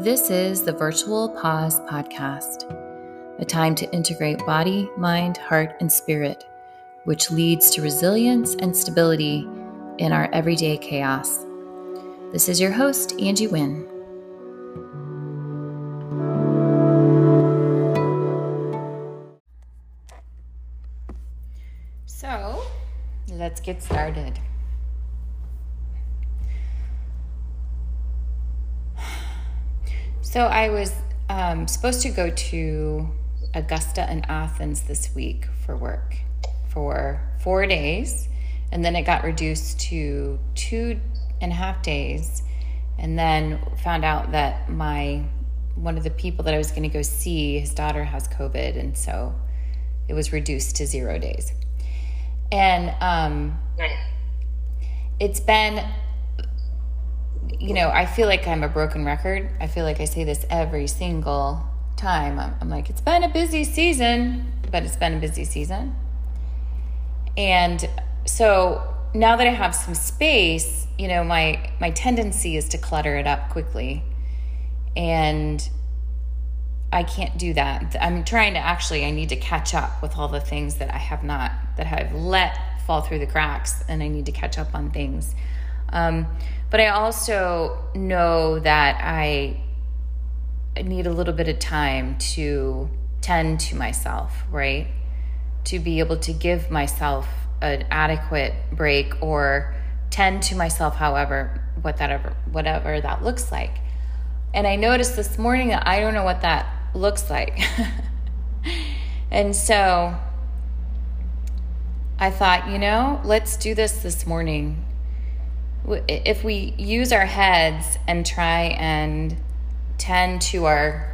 This is the Virtual Pause Podcast, a time to integrate body, mind, heart, and spirit, which leads to resilience and stability in our everyday chaos. This is your host, Angie Winn. So, let's get started. So I was um, supposed to go to Augusta and Athens this week for work for four days, and then it got reduced to two and a half days, and then found out that my one of the people that I was going to go see, his daughter has COVID, and so it was reduced to zero days. And um, it's been you know, I feel like I'm a broken record. I feel like I say this every single time. I'm, I'm, like, it's been a busy season, but it's been a busy season. And so now that I have some space, you know, my my tendency is to clutter it up quickly. And I can't do that. I'm trying to actually I need to catch up with all the things that I have not that I've let fall through the cracks and I need to catch up on things. Um, but I also know that I need a little bit of time to tend to myself, right? To be able to give myself an adequate break or tend to myself, however, what that ever, whatever that looks like. And I noticed this morning that I don't know what that looks like. and so I thought, you know, let's do this this morning if we use our heads and try and tend to our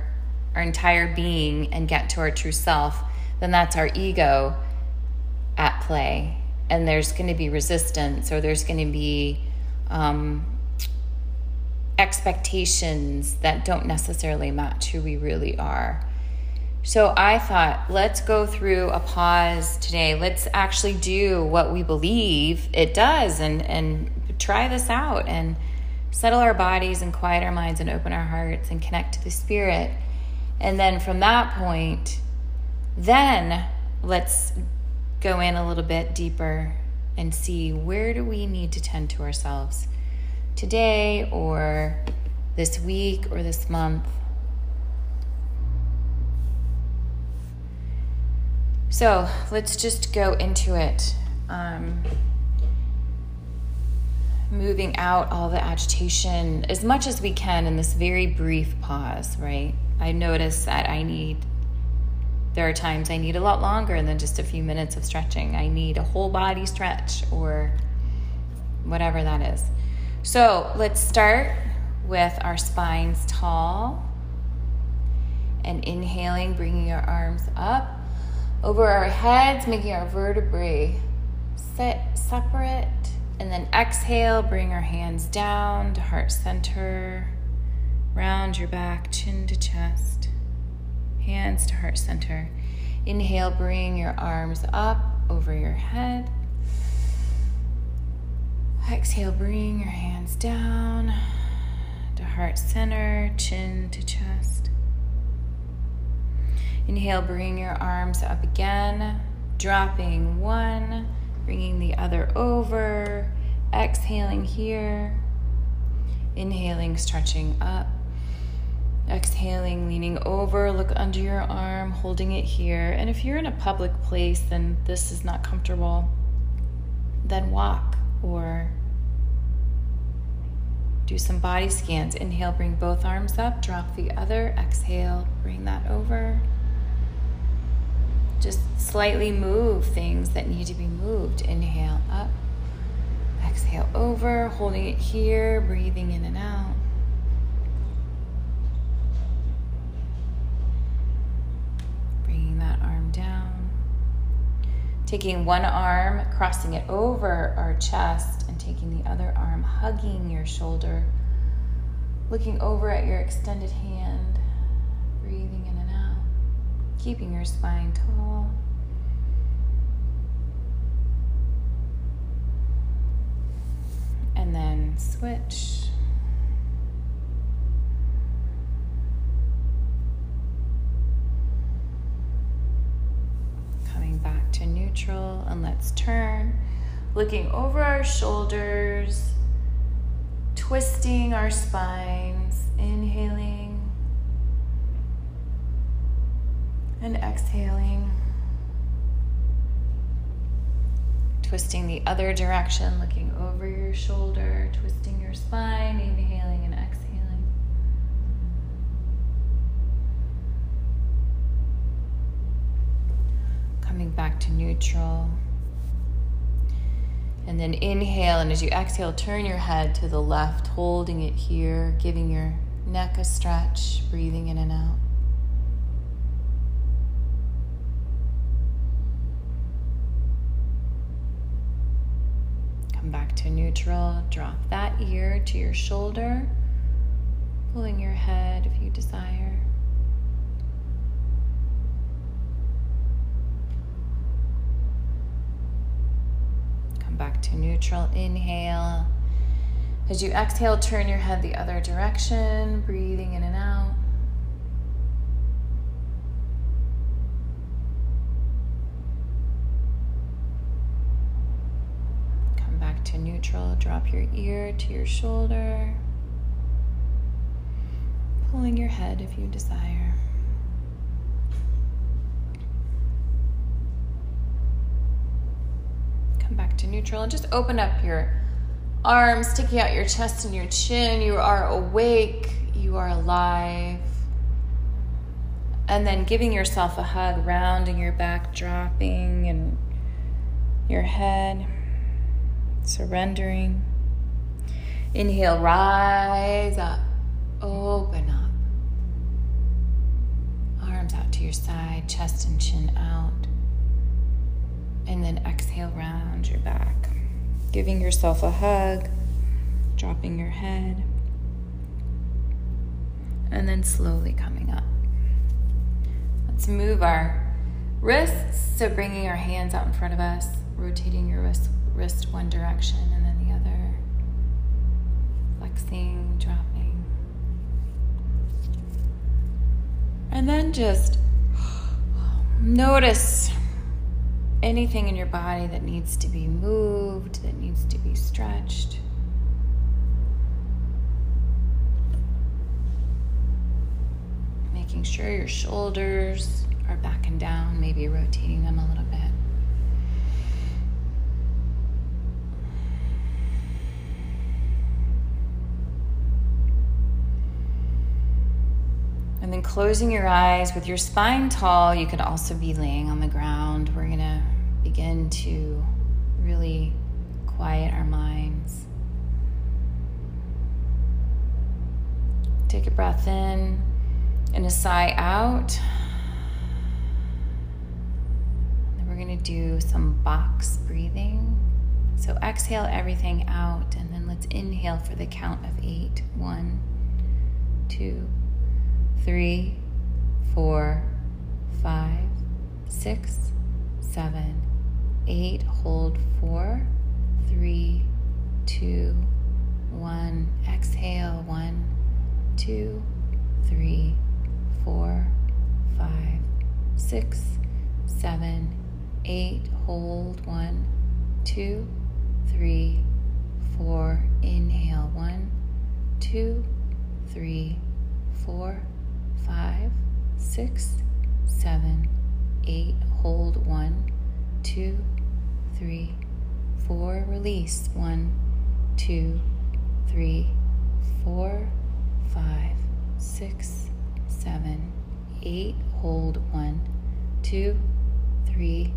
our entire being and get to our true self, then that's our ego at play. And there's going to be resistance or there's going to be um, expectations that don't necessarily match who we really are. So I thought, let's go through a pause today. Let's actually do what we believe it does and, and try this out and settle our bodies and quiet our minds and open our hearts and connect to the spirit. And then from that point, then let's go in a little bit deeper and see where do we need to tend to ourselves today or this week or this month. So let's just go into it. Um, moving out all the agitation as much as we can in this very brief pause, right? I notice that I need, there are times I need a lot longer than just a few minutes of stretching. I need a whole body stretch or whatever that is. So let's start with our spines tall and inhaling, bringing our arms up over our heads, making our vertebrae set separate and then exhale, bring our hands down to heart center, round your back, chin to chest, hands to heart center. Inhale, bring your arms up over your head. Exhale, bring your hands down to heart center, chin to chest. Inhale, bring your arms up again, dropping one bringing the other over, exhaling here, inhaling, stretching up, exhaling, leaning over, look under your arm, holding it here. And if you're in a public place, then this is not comfortable, then walk or do some body scans. Inhale, bring both arms up, drop the other, exhale, bring that over just slightly move things that need to be moved. Inhale up, exhale over, holding it here, breathing in and out. Bringing that arm down. Taking one arm, crossing it over our chest, and taking the other arm, hugging your shoulder, looking over at your extended hand, breathing in and out, keeping your spine tall. and then switch. Coming back to neutral and let's turn. Looking over our shoulders, twisting our spines, inhaling and exhaling. Twisting the other direction, looking over your shoulder, twisting your spine, inhaling and exhaling. Coming back to neutral. And then inhale, and as you exhale, turn your head to the left, holding it here, giving your neck a stretch, breathing in and out. Come back to neutral. Drop that ear to your shoulder, pulling your head if you desire. Come back to neutral. Inhale. As you exhale, turn your head the other direction, breathing in and out. to neutral. Drop your ear to your shoulder, pulling your head if you desire. Come back to neutral and just open up your arms, sticking out your chest and your chin. You are awake, you are alive. And then giving yourself a hug, rounding your back, dropping, and your head surrendering. Inhale, rise up, open up. Arms out to your side, chest and chin out. And then exhale, round your back. Giving yourself a hug, dropping your head. And then slowly coming up. Let's move our wrists. So bringing our hands out in front of us, rotating your wrists wrist one direction and then the other, flexing, dropping. And then just notice anything in your body that needs to be moved, that needs to be stretched. Making sure your shoulders are back and down, maybe rotating them a little bit. And then closing your eyes with your spine tall, you could also be laying on the ground. We're going to begin to really quiet our minds. Take a breath in and a sigh out. And we're going to do some box breathing. So exhale everything out, and then let's inhale for the count of eight. One, two three, four, five, six, seven, eight. Hold four, three, two, one. Exhale. One, two, three, four, five, six, seven, eight. Hold one, two, three, four. Inhale. One, two, three, four five, six, seven, eight. Hold one, two, three, four. Release one, two, three, four, five, six, seven, eight. Hold one, two, three,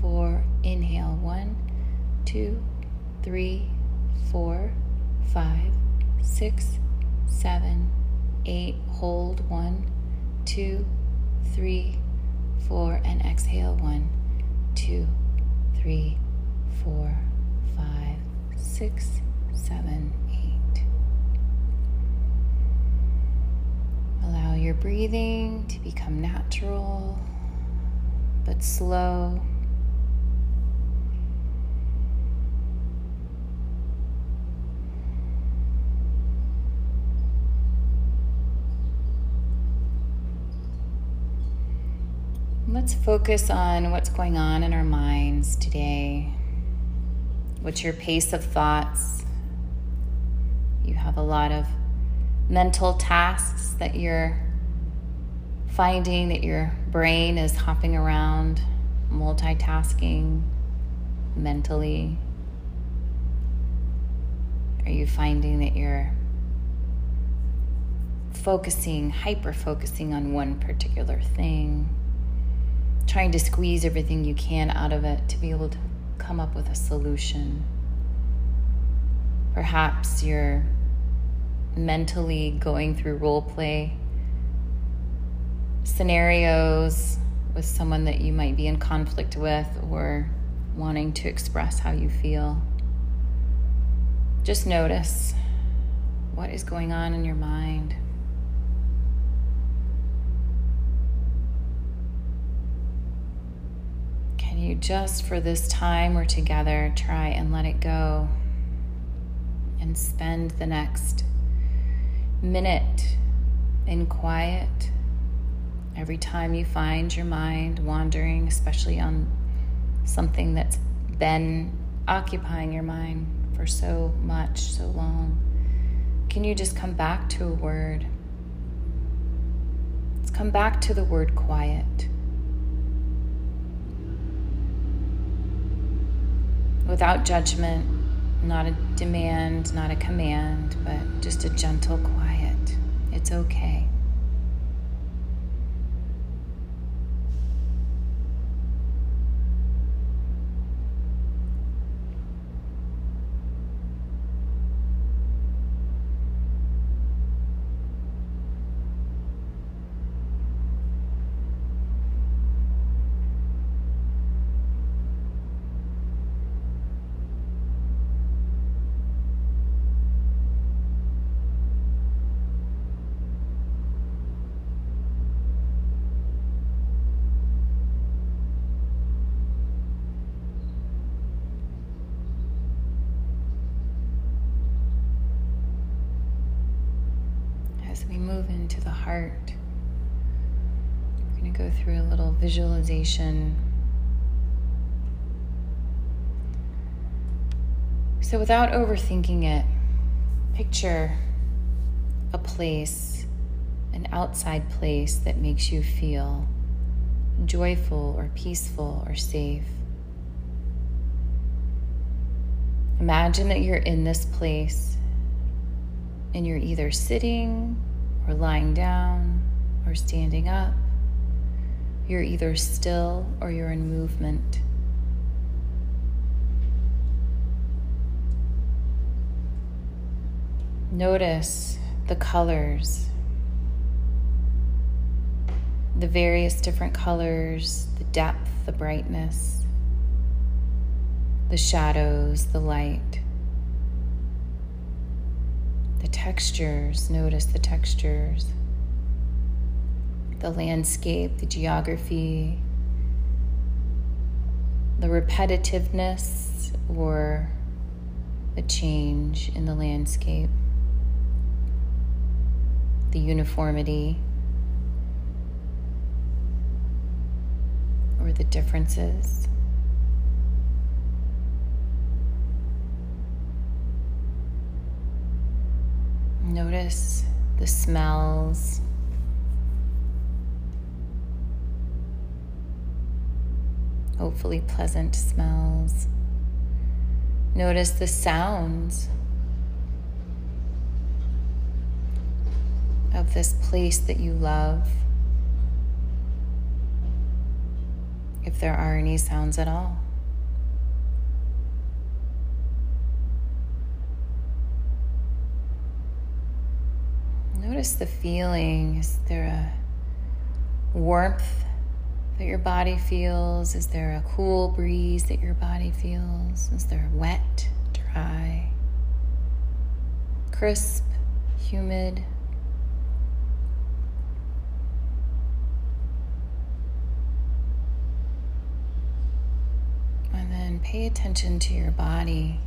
four. Inhale one, two, three, four, five, six, seven eight, hold one, two, three, four, and exhale one, two, three, four, five, six, seven, eight. Allow your breathing to become natural but slow. Let's focus on what's going on in our minds today. What's your pace of thoughts? You have a lot of mental tasks that you're finding that your brain is hopping around, multitasking mentally. Are you finding that you're focusing, hyper focusing on one particular thing? Trying to squeeze everything you can out of it to be able to come up with a solution. Perhaps you're mentally going through role play scenarios with someone that you might be in conflict with or wanting to express how you feel. Just notice what is going on in your mind. Can you just for this time we're together try and let it go and spend the next minute in quiet? Every time you find your mind wandering, especially on something that's been occupying your mind for so much, so long, can you just come back to a word? Let's come back to the word quiet. Without judgment, not a demand, not a command, but just a gentle quiet. It's okay. Into the heart. We're going to go through a little visualization. So, without overthinking it, picture a place, an outside place that makes you feel joyful or peaceful or safe. Imagine that you're in this place and you're either sitting or lying down or standing up. You're either still or you're in movement. Notice the colors, the various different colors, the depth, the brightness, the shadows, the light the textures, notice the textures, the landscape, the geography, the repetitiveness or the change in the landscape, the uniformity. Or the differences. Notice the smells. Hopefully, pleasant smells. Notice the sounds of this place that you love. If there are any sounds at all. Notice the feeling. Is there a warmth that your body feels? Is there a cool breeze that your body feels? Is there wet, dry, crisp, humid? And then pay attention to your body.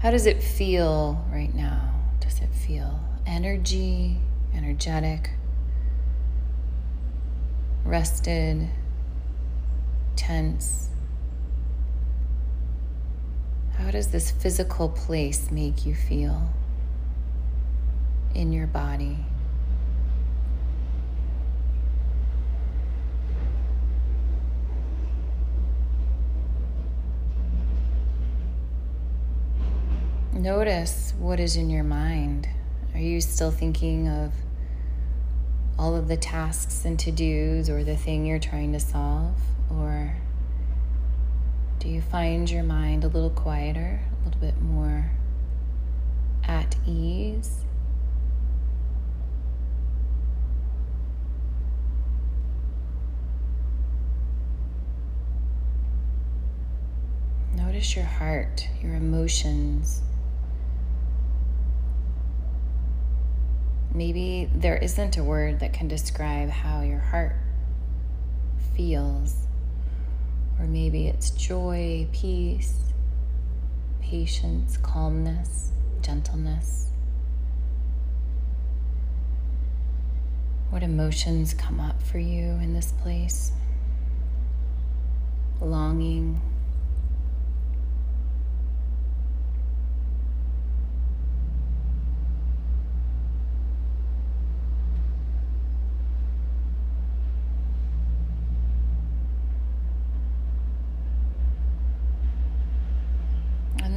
How does it feel right now? Does it feel energy, energetic, rested, tense? How does this physical place make you feel in your body? Notice what is in your mind. Are you still thinking of all of the tasks and to dos or the thing you're trying to solve? Or do you find your mind a little quieter, a little bit more at ease? Notice your heart, your emotions. Maybe there isn't a word that can describe how your heart feels. Or maybe it's joy, peace, patience, calmness, gentleness. What emotions come up for you in this place? Longing,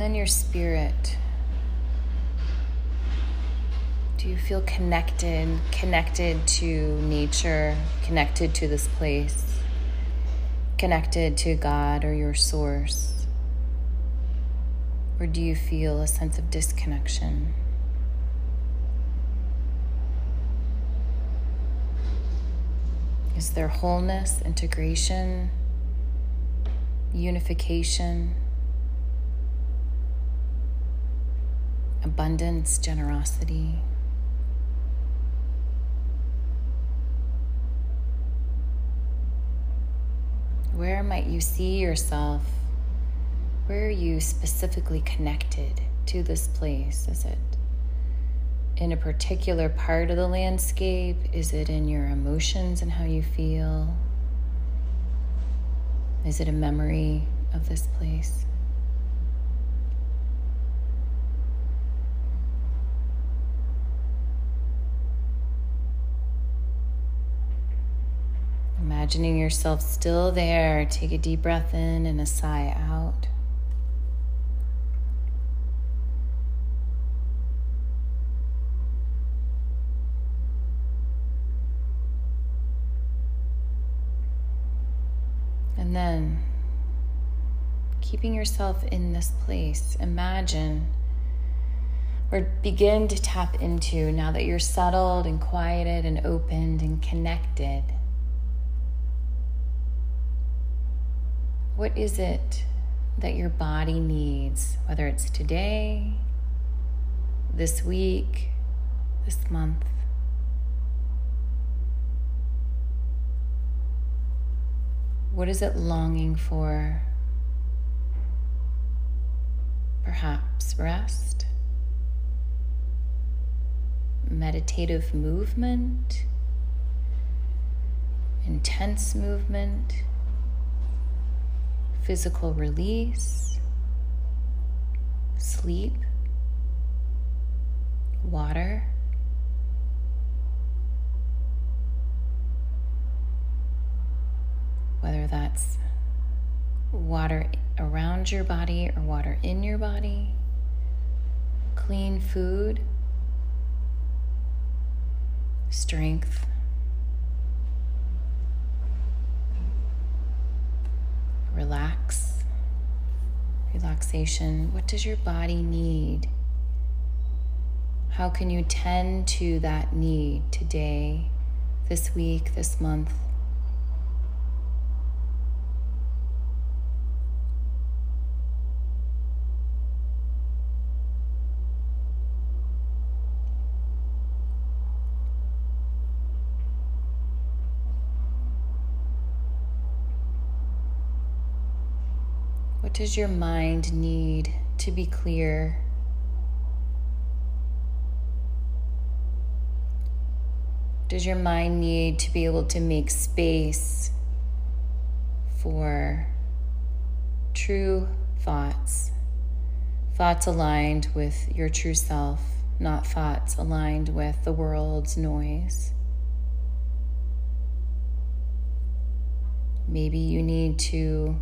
then your spirit. Do you feel connected, connected to nature, connected to this place, connected to God or your source? Or do you feel a sense of disconnection? Is there wholeness, integration, unification? Abundance, generosity. Where might you see yourself? Where are you specifically connected to this place? Is it in a particular part of the landscape? Is it in your emotions and how you feel? Is it a memory of this place? Imagining yourself still there, take a deep breath in and a sigh out. And then, keeping yourself in this place, imagine or begin to tap into now that you're settled and quieted and opened and connected What is it that your body needs, whether it's today, this week, this month? What is it longing for? Perhaps rest, meditative movement, intense movement physical release, sleep, water. Whether that's water around your body or water in your body, clean food, strength. Relaxation. What does your body need? How can you tend to that need today, this week, this month? Does your mind need to be clear? Does your mind need to be able to make space for true thoughts, thoughts aligned with your true self, not thoughts aligned with the world's noise. Maybe you need to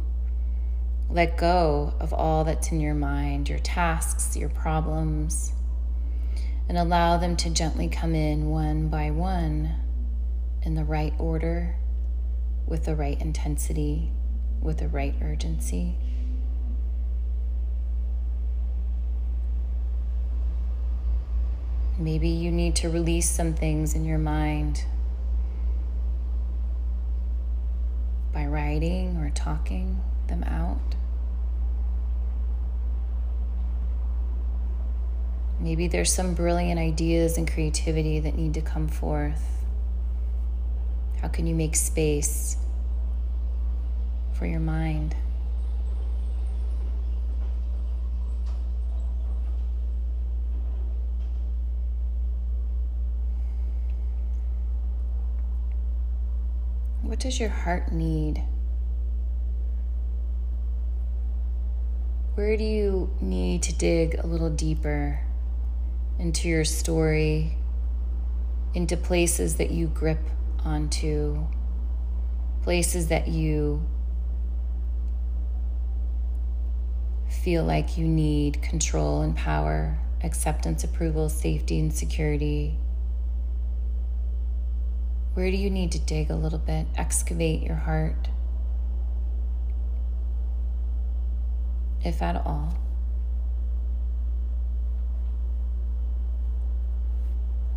let go of all that's in your mind, your tasks, your problems, and allow them to gently come in one by one in the right order, with the right intensity, with the right urgency. Maybe you need to release some things in your mind by writing or talking them out. Maybe there's some brilliant ideas and creativity that need to come forth. How can you make space for your mind? What does your heart need? Where do you need to dig a little deeper into your story, into places that you grip onto, places that you feel like you need control and power, acceptance, approval, safety, and security? Where do you need to dig a little bit? Excavate your heart, if at all.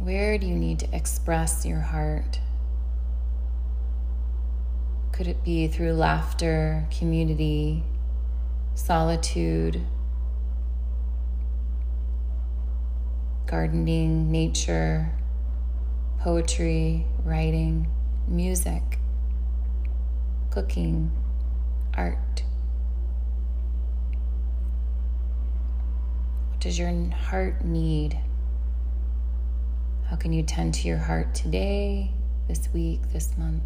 Where do you need to express your heart? Could it be through laughter, community, solitude, gardening, nature, poetry, writing, music, cooking, art? What does your heart need? How can you tend to your heart today, this week, this month?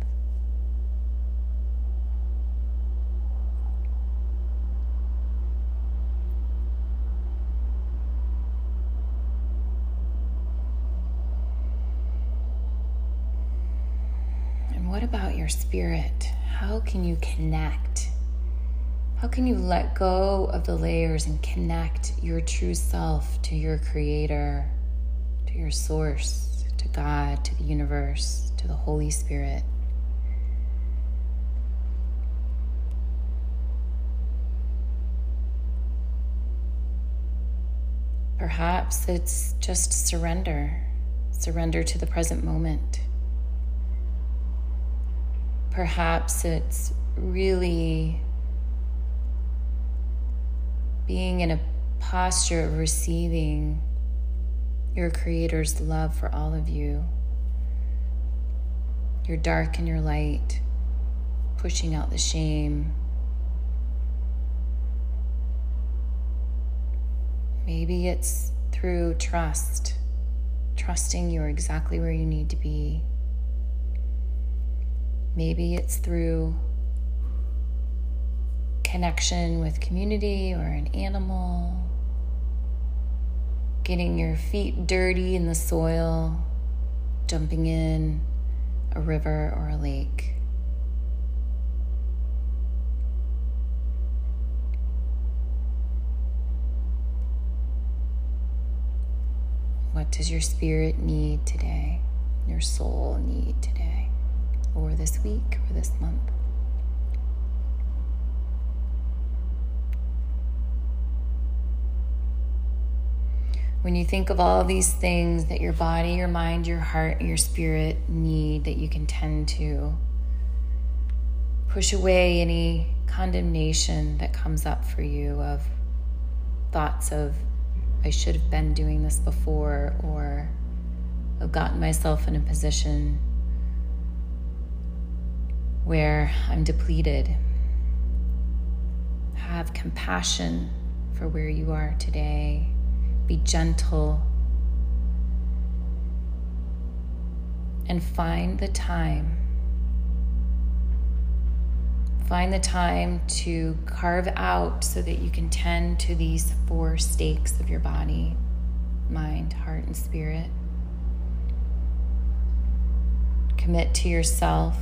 And what about your spirit? How can you connect? How can you let go of the layers and connect your true self to your creator? Your source, to God, to the universe, to the Holy Spirit. Perhaps it's just surrender, surrender to the present moment. Perhaps it's really being in a posture of receiving your Creator's love for all of you, your dark and your light, pushing out the shame. Maybe it's through trust, trusting you're exactly where you need to be. Maybe it's through connection with community or an animal getting your feet dirty in the soil, jumping in a river or a lake. What does your spirit need today? Your soul need today? Or this week or this month? When you think of all these things that your body, your mind, your heart, your spirit need that you can tend to, push away any condemnation that comes up for you of thoughts of, I should have been doing this before, or I've gotten myself in a position where I'm depleted. Have compassion for where you are today be gentle, and find the time. find the time to carve out so that you can tend to these four stakes of your body mind, heart, and spirit. Commit to yourself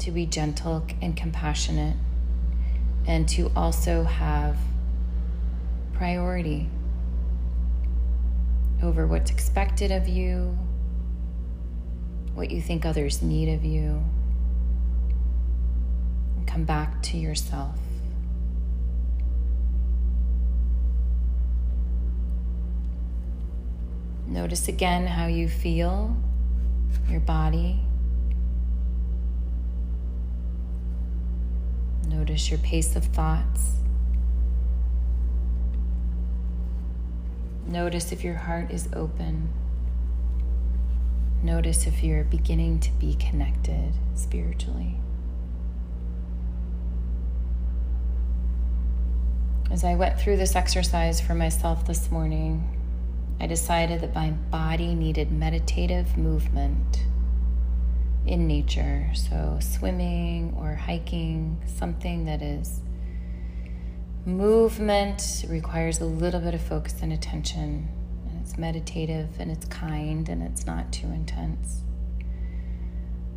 to be gentle and compassionate and to also have priority over what's expected of you, what you think others need of you. And come back to yourself. Notice again how you feel, your body. Notice your pace of thoughts. Notice if your heart is open. Notice if you're beginning to be connected spiritually. As I went through this exercise for myself this morning, I decided that my body needed meditative movement in nature. So, swimming or hiking, something that is movement requires a little bit of focus and attention. And it's meditative and it's kind and it's not too intense.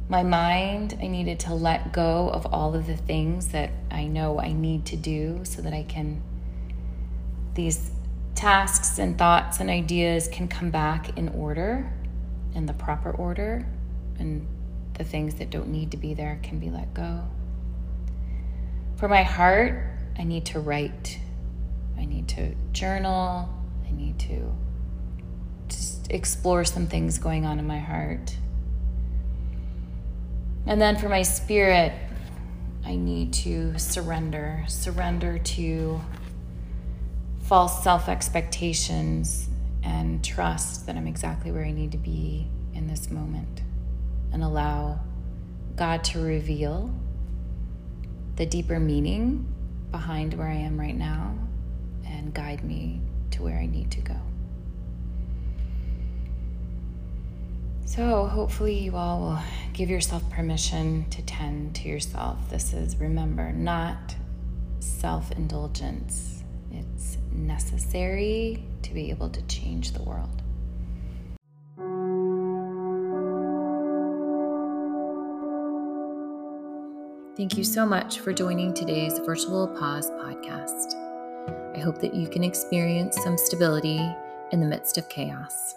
My mind, I needed to let go of all of the things that I know I need to do so that I can, these tasks and thoughts and ideas can come back in order, in the proper order, and the things that don't need to be there can be let go. For my heart, I need to write. I need to journal. I need to just explore some things going on in my heart. And then for my spirit, I need to surrender, surrender to false self expectations and trust that I'm exactly where I need to be in this moment and allow God to reveal the deeper meaning behind where I am right now and guide me to where I need to go. So, hopefully, you all will give yourself permission to tend to yourself. This is, remember, not self indulgence it's necessary to be able to change the world. Thank you so much for joining today's Virtual Pause podcast. I hope that you can experience some stability in the midst of chaos.